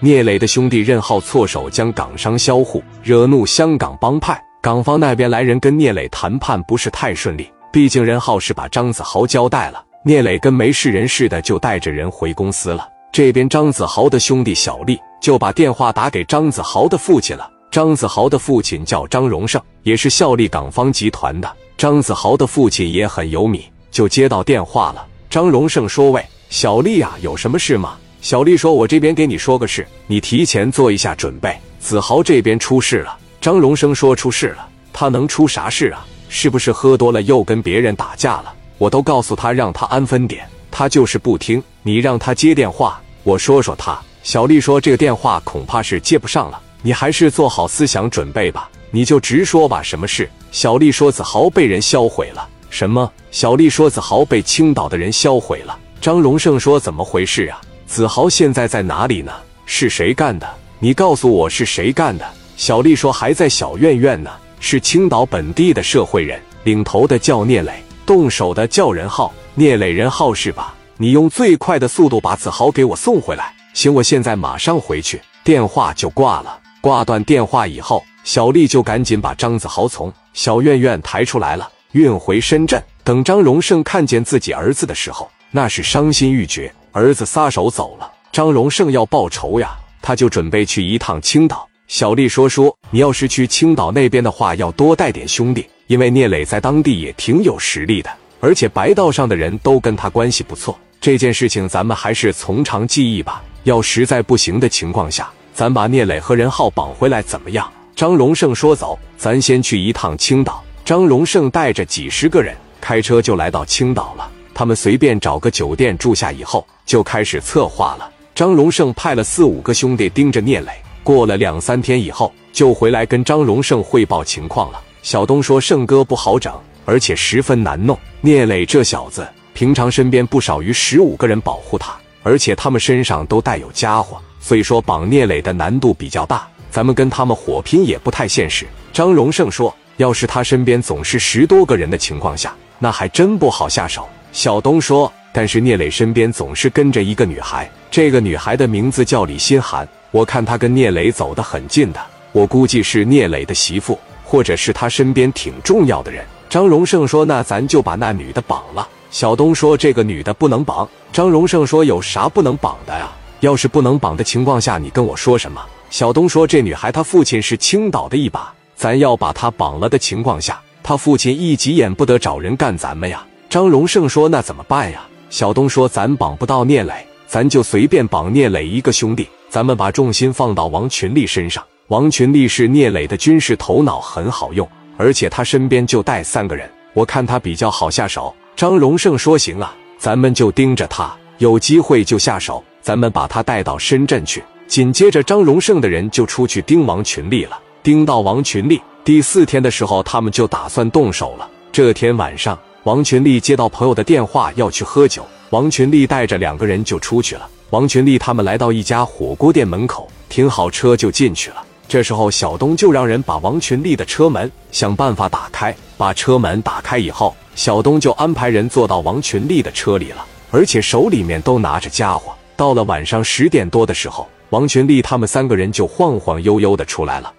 聂磊的兄弟任浩错手将港商销户，惹怒香港帮派。港方那边来人跟聂磊谈判不是太顺利，毕竟任浩是把张子豪交代了，聂磊跟没事人似的就带着人回公司了。这边张子豪的兄弟小丽就把电话打给张子豪的父亲了。张子豪的父亲叫张荣胜，也是效力港方集团的。张子豪的父亲也很有米，就接到电话了。张荣胜说：“喂，小丽啊，有什么事吗？”小丽说：“我这边给你说个事，你提前做一下准备。子豪这边出事了。”张荣生说：“出事了，他能出啥事啊？是不是喝多了又跟别人打架了？我都告诉他让他安分点，他就是不听。你让他接电话，我说说他。”小丽说：“这个电话恐怕是接不上了，你还是做好思想准备吧，你就直说吧，什么事？”小丽说：“子豪被人销毁了。”什么？小丽说：“子豪被青岛的人销毁了。”张荣胜说：“怎么回事啊？”子豪现在在哪里呢？是谁干的？你告诉我是谁干的？小丽说还在小院院呢，是青岛本地的社会人，领头的叫聂磊，动手的叫任浩。聂磊任浩是吧？你用最快的速度把子豪给我送回来。行，我现在马上回去。电话就挂了。挂断电话以后，小丽就赶紧把张子豪从小院院抬出来了，运回深圳。等张荣胜看见自己儿子的时候，那是伤心欲绝。儿子撒手走了，张荣胜要报仇呀，他就准备去一趟青岛。小丽说：“说你要是去青岛那边的话，要多带点兄弟，因为聂磊在当地也挺有实力的，而且白道上的人都跟他关系不错。这件事情咱们还是从长计议吧。要实在不行的情况下，咱把聂磊和任浩绑回来怎么样？”张荣胜说：“走，咱先去一趟青岛。”张荣胜带着几十个人开车就来到青岛了。他们随便找个酒店住下以后。就开始策划了。张荣胜派了四五个兄弟盯着聂磊，过了两三天以后，就回来跟张荣胜汇报情况了。小东说：“胜哥不好整，而且十分难弄。聂磊这小子平常身边不少于十五个人保护他，而且他们身上都带有家伙，所以说绑聂磊的难度比较大。咱们跟他们火拼也不太现实。”张荣胜说：“要是他身边总是十多个人的情况下，那还真不好下手。”小东说。但是聂磊身边总是跟着一个女孩，这个女孩的名字叫李心寒。我看她跟聂磊走得很近的，我估计是聂磊的媳妇，或者是他身边挺重要的人。张荣胜说：“那咱就把那女的绑了。”小东说：“这个女的不能绑。”张荣胜说：“有啥不能绑的呀？要是不能绑的情况下，你跟我说什么？”小东说：“这女孩她父亲是青岛的一把，咱要把她绑了的情况下，她父亲一急眼不得找人干咱们呀。”张荣胜说：“那怎么办呀？”小东说：“咱绑不到聂磊，咱就随便绑聂磊一个兄弟。咱们把重心放到王群力身上。王群力是聂磊的军事头脑，很好用，而且他身边就带三个人，我看他比较好下手。”张荣胜说：“行啊，咱们就盯着他，有机会就下手。咱们把他带到深圳去。”紧接着，张荣胜的人就出去盯王群力了。盯到王群力第四天的时候，他们就打算动手了。这天晚上。王群力接到朋友的电话，要去喝酒。王群力带着两个人就出去了。王群力他们来到一家火锅店门口，停好车就进去了。这时候，小东就让人把王群力的车门想办法打开。把车门打开以后，小东就安排人坐到王群力的车里了，而且手里面都拿着家伙。到了晚上十点多的时候，王群力他们三个人就晃晃悠悠的出来了。